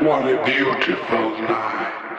What a beautiful night.